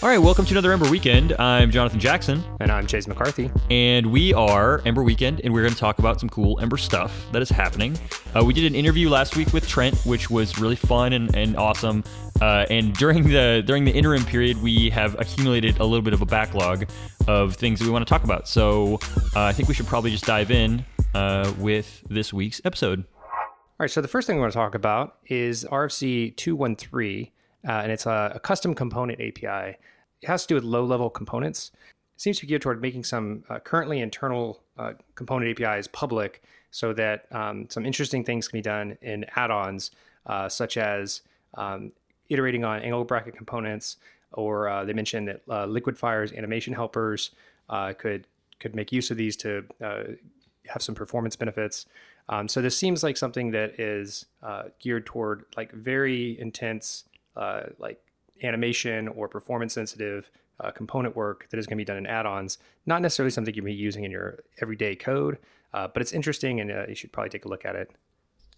All right, welcome to another Ember Weekend. I'm Jonathan Jackson, And I'm Chase McCarthy. and we are Ember Weekend, and we're going to talk about some cool Ember stuff that is happening. Uh, we did an interview last week with Trent, which was really fun and, and awesome. Uh, and during the during the interim period, we have accumulated a little bit of a backlog of things that we want to talk about. So uh, I think we should probably just dive in uh, with this week's episode. All right, so the first thing we want to talk about is RFC 213, uh, and it's a, a custom component API. It has to do with low level components. It seems to be geared toward making some uh, currently internal uh, component APIs public so that um, some interesting things can be done in add ons, uh, such as um, iterating on angle bracket components, or uh, they mentioned that uh, Liquidfire's animation helpers could could make use of these to have some performance benefits. Um, so this seems like something that is uh, geared toward like very intense, uh, like animation or performance sensitive uh, component work that is going to be done in add-ons. Not necessarily something to be using in your everyday code, uh, but it's interesting, and uh, you should probably take a look at it.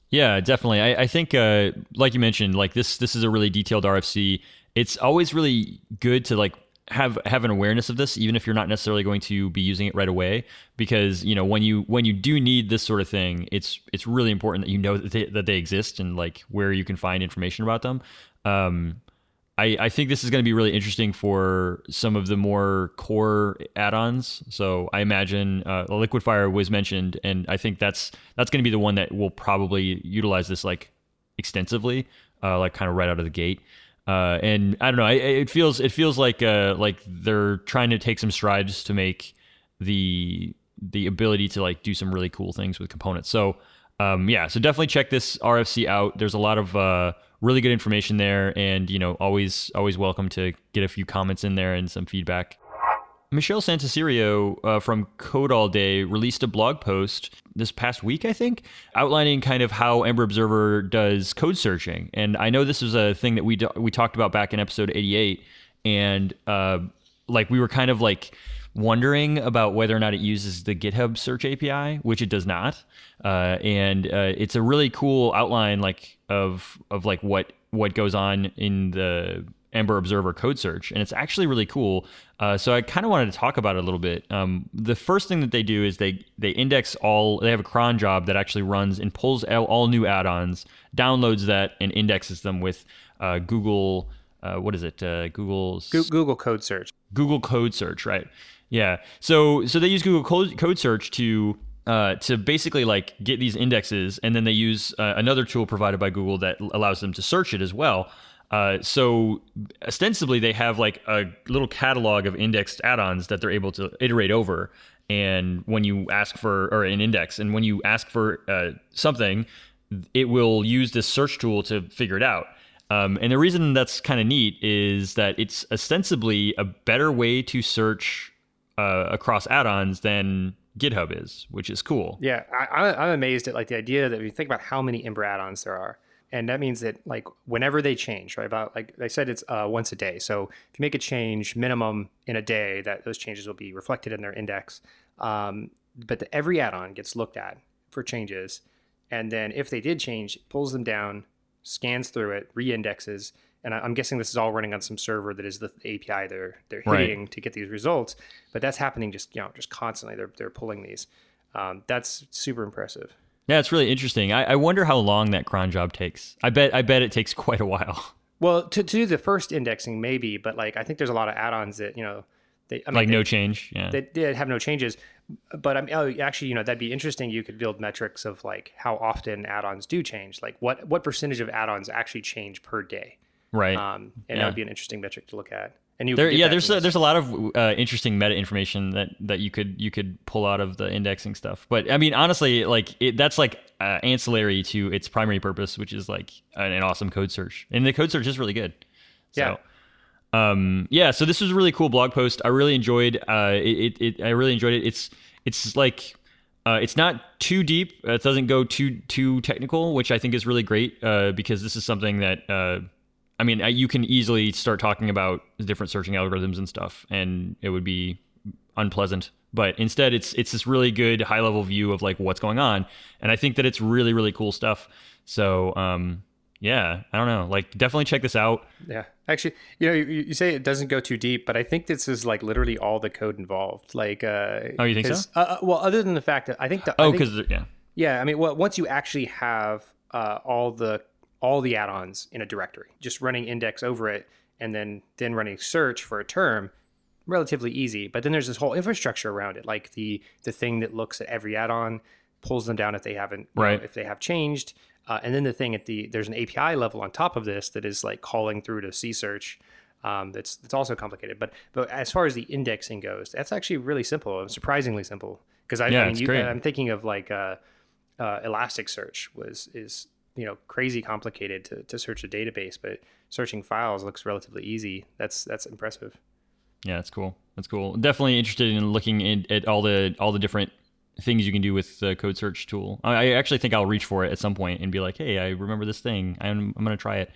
Yeah, definitely. I, I think, uh, like you mentioned, like this this is a really detailed RFC. It's always really good to like have have an awareness of this, even if you're not necessarily going to be using it right away. Because you know when you when you do need this sort of thing, it's it's really important that you know that they, that they exist and like where you can find information about them. Um, I, I think this is going to be really interesting for some of the more core add-ons. So I imagine uh, Liquidfire was mentioned, and I think that's that's going to be the one that will probably utilize this like extensively, uh, like kind of right out of the gate. Uh, and I don't know, it, it feels it feels like uh, like they're trying to take some strides to make the the ability to like do some really cool things with components. So um, yeah, so definitely check this RFC out. There's a lot of uh, really good information there, and you know, always always welcome to get a few comments in there and some feedback. Michelle Santasirio uh, from Code All Day released a blog post this past week, I think, outlining kind of how Ember Observer does code searching. And I know this was a thing that we we talked about back in episode 88, and uh, like we were kind of like wondering about whether or not it uses the GitHub search API, which it does not. Uh, and uh, it's a really cool outline, like of of like what what goes on in the Ember Observer code search, and it's actually really cool. Uh, so I kind of wanted to talk about it a little bit. Um, the first thing that they do is they they index all. They have a cron job that actually runs and pulls all, all new add-ons, downloads that, and indexes them with uh, Google. Uh, what is it? Uh, Google's Go- Google Code Search. Google Code Search, right? Yeah. So so they use Google Code, Code Search to uh, to basically like get these indexes, and then they use uh, another tool provided by Google that allows them to search it as well. Uh, so ostensibly, they have like a little catalog of indexed add-ons that they're able to iterate over. And when you ask for or an index, and when you ask for uh, something, it will use this search tool to figure it out. Um, and the reason that's kind of neat is that it's ostensibly a better way to search uh, across add-ons than GitHub is, which is cool. Yeah, I, I'm amazed at like the idea that if you think about how many Ember add-ons there are, and that means that like whenever they change, right? About like they said, it's uh, once a day. So if you make a change minimum in a day, that those changes will be reflected in their index. Um, but the, every add-on gets looked at for changes, and then if they did change, pulls them down, scans through it, re-indexes. And I- I'm guessing this is all running on some server that is the API they're they're Right. hitting to get these results. But that's happening just you know just constantly. They're they're pulling these. Um, that's super impressive. Yeah, it's really interesting. I, I wonder how long that cron job takes. I bet I bet it takes quite a while. Well, to, to do the first indexing, maybe, but like I think there's a lot of add-ons that you know, they I mean, like they, no change. Yeah. they, they have no changes. But I mean, oh, actually, you know, that'd be interesting. You could build metrics of like how often add-ons do change, like what what percentage of add-ons actually change per day. right. Um, and Yeah. that would be an interesting metric to look at. And you there, yeah, there's a, there's a lot of uh, interesting meta information that that you could you could pull out of the indexing stuff. But I mean, honestly, like it, that's like uh, ancillary to its primary purpose, which is like an, an awesome code search, and the code search is really good. Yeah. So, um, yeah. So this was a really cool blog post. I really enjoyed. Uh, it, it, it I really enjoyed it. It's it's like. Uh, it's not too deep. It doesn't go too too technical, which I think is really great uh, because this is something that uh, I mean, you can easily start talking about different searching algorithms and stuff, and it would be unpleasant. But instead, it's it's this really good high level view of like what's going on, and I think that it's really really cool stuff. So um, yeah, I don't know. Like, definitely check this out. Yeah, actually, you know, you, you say it doesn't go too deep, but I think this is like literally all the code involved. Like, uh, Oh, you think so? Uh, uh, well, other than the fact that I think the Oh, because yeah, Yeah, I mean, well, once you actually have uh, all the all the add-ons in a directory, just running index over it, and then then running search for a term, relatively easy. But then there's this whole infrastructure around it, like the the thing that looks at every add-on, pulls them down if they haven't, you know, Right. if they have changed, uh, and then the thing at the there's an API level on top of this that is like calling through to C search. Um, that's that's also complicated, but but as far as the indexing goes, that's actually really simple, surprisingly simple. Because I, yeah, I mean you, I'm thinking of like uh, uh, Elasticsearch was is you know crazy complicated to, to search a database, but searching files looks relatively easy. That's that's impressive. yeah, that's cool. That's cool. Definitely interested in looking in, at all the all the different things you can do with the code search tool. I, actually think I'll reach for it at some point and be like, hey, I remember this thing. I'm I'm gonna try it.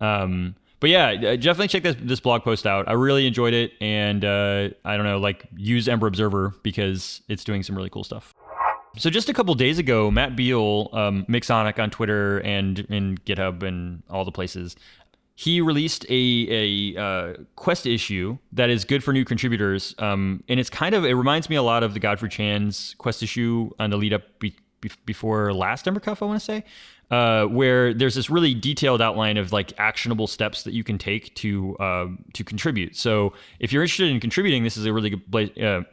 Um, but yeah, definitely check this this blog post out. I really enjoyed it, and uh, I don't know, like use Ember Observer because it's doing some really cool stuff. So just a couple days ago, Matt Beale, um, Mixonic on Twitter and in GitHub and all the places, he released a a uh, Quest issue that is good for new contributors, um, and it's kind of it reminds me a lot of the Godfrey Chan's Quest issue on the lead up be, before last EmberConf, I want to say, uh, where there's this really detailed outline of like actionable steps that you can take to uh, to contribute. So if you're interested in contributing, this is a really good place. Uh,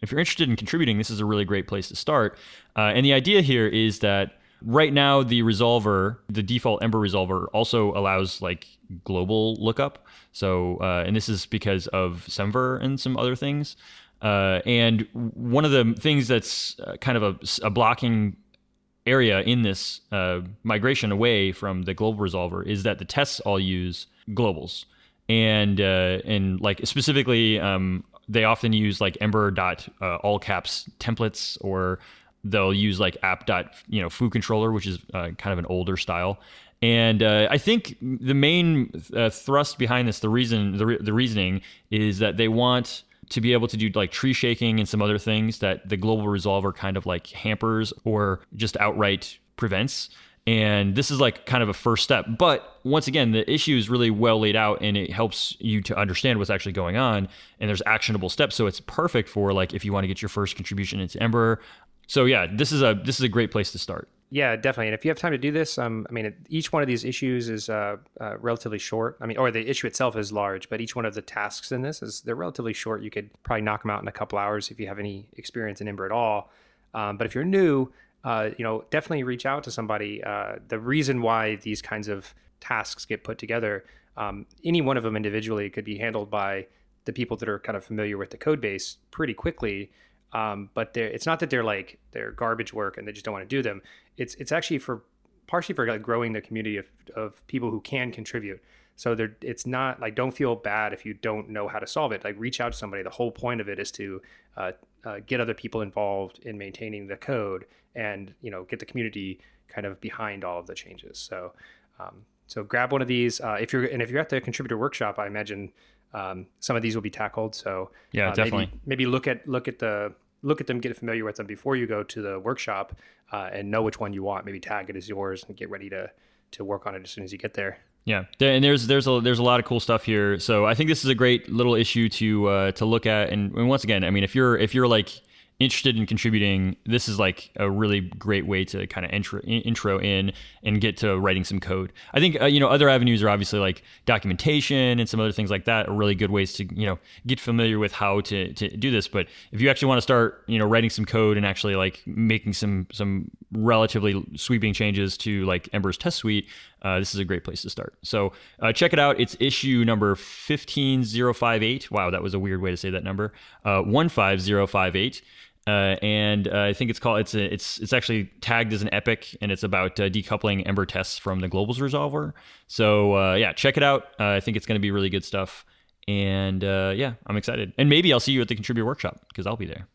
if you're interested in contributing, this is a really great place to start. Uh, and the idea here is that right now the resolver the default ember resolver also allows like global lookup so uh, and this is because of semver and some other things uh, and one of the things that's uh, kind of a, a blocking area in this uh, migration away from the global resolver is that the tests all use globals. And uh, and like specifically um, they often use like ember dot uh, all caps templates or they'll use like app dot you know foo controller which is uh, kind of an older style. And uh, I think the main uh, thrust behind this, the reason, the, re- the reasoning is that they want to be able to do like tree shaking and some other things that the global resolver kind of like hampers or just outright prevents. And this is like kind of a first step. But once again, the issue is really well laid out and it helps you to understand what's actually going on. And there's actionable steps. So it's perfect for like if you want to get your first contribution into Ember. So yeah, this is a this is a great place to start. Yeah, definitely. And if you have time to do this, um, I mean, each one of these issues is uh, uh, relatively short. I mean, or the issue itself is large, but each one of the tasks in this is they're relatively short. You could probably knock them out in a couple hours if you have any experience in Ember at all. Um, but if you're new, uh, you know, definitely reach out to somebody. Uh, the reason why these kinds of tasks get put together, um, any one of them individually could be handled by the people that are kind of familiar with the code base pretty quickly. Um, but it's not that they're like they're garbage work and they just don't want to do them. It's it's actually for partially for like growing the community of, of people who can contribute. So there, it's not like don't feel bad if you don't know how to solve it. Like reach out to somebody. The whole point of it is to uh, uh, get other people involved in maintaining the code and you know get the community kind of behind all of the changes. So um, so grab one of these uh, if you're and if you're at the contributor workshop, I imagine um, some of these will be tackled. So Yeah, uh, definitely. Maybe, maybe look at look at the look at them, get familiar with them before you go to the workshop, uh, and know which one you want. Maybe tag it as yours and get ready to to work on it as soon as you get there. Yeah, and there's there's a there's a lot of cool stuff here. So I think this is a great little issue to uh, to look at. And, and once again, I mean, if you're if you're like interested in contributing, this is like a really great way to kind of intro intro in and get to writing some code. I think uh, you know other avenues are obviously like documentation and some other things like that are really good ways to you know get familiar with how to to do this. But if you actually want to start you know writing some code and actually like making some some relatively sweeping changes to like Ember's test suite, uh, this is a great place to start. So uh, check it out. It's issue number 15058. Wow, that was a weird way to say that number. Uh, 15058. Uh, and uh, I think it's called it's a, it's it's actually tagged as an epic, and it's about uh, decoupling Ember tests from the globals resolver. So uh, yeah, check it out. Uh, I think it's going to be really good stuff, and uh, yeah, I'm excited. And maybe I'll see you at the contributor workshop because I'll be there.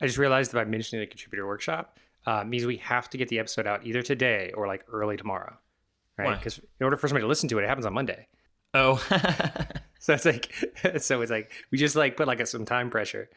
I just realized that by mentioning the contributor workshop uh, means we have to get the episode out either today or like early tomorrow, right? Because in order for somebody to listen to it, it happens on Monday. Oh, So it's like, so it's like we just like put like a, some time pressure.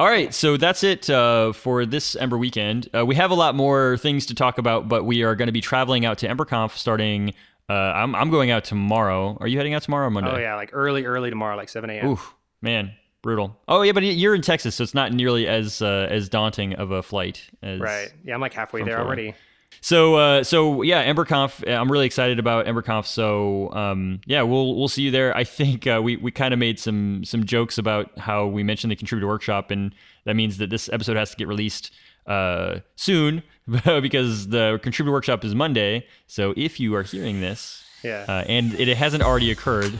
All right, so that's it uh, for this Ember weekend. Uh, we have a lot more things to talk about, but we are going to be traveling out to EmberConf starting. Uh, I'm, I'm going out tomorrow. Are you heading out tomorrow or Monday? Oh yeah, like early, early tomorrow, like 7 a.m. Oof, man, brutal. Oh yeah, but you're in Texas, so it's not nearly as uh, as daunting of a flight. As, Right. Yeah, I'm like halfway there Philly. already. So uh, so yeah, EmberConf. I'm really excited about EmberConf. So um, yeah, we'll we'll see you there. I think uh, we we kind of made some some jokes about how we mentioned the contributor workshop, and that means that this episode has to get released uh, soon because the contributor workshop is Monday. So if you are hearing this, Yeah. uh, and it hasn't already occurred,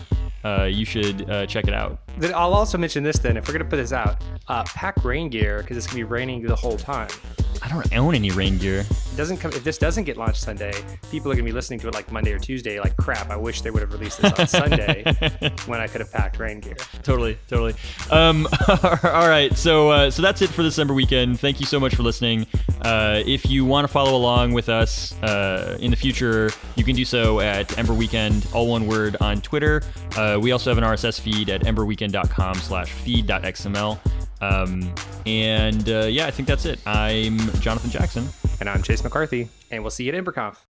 uh, you should uh, check it out. I'll also mention this then. If we're gonna put this out, uh, pack rain gear because it's gonna be raining the whole time. I don't own any rain gear. It doesn't come if this doesn't get launched Sunday. People are gonna be listening to it like Monday or Tuesday. Like crap. I wish they would have released this on Sunday when I could have packed rain gear. totally, totally. Um, all right, so uh, so that's it for the Ember weekend. Thank you so much for listening. Uh, if you want to follow along with us uh, in the future, you can do so at Ember Weekend, all one word, on Twitter. Uh, we also have an RSS feed at emberweekend.com slash feed.xml. Um, and uh, yeah, I think that's it. I'm Jonathan Jackson. And I'm Chase McCarthy, and we'll see you at EmberConf.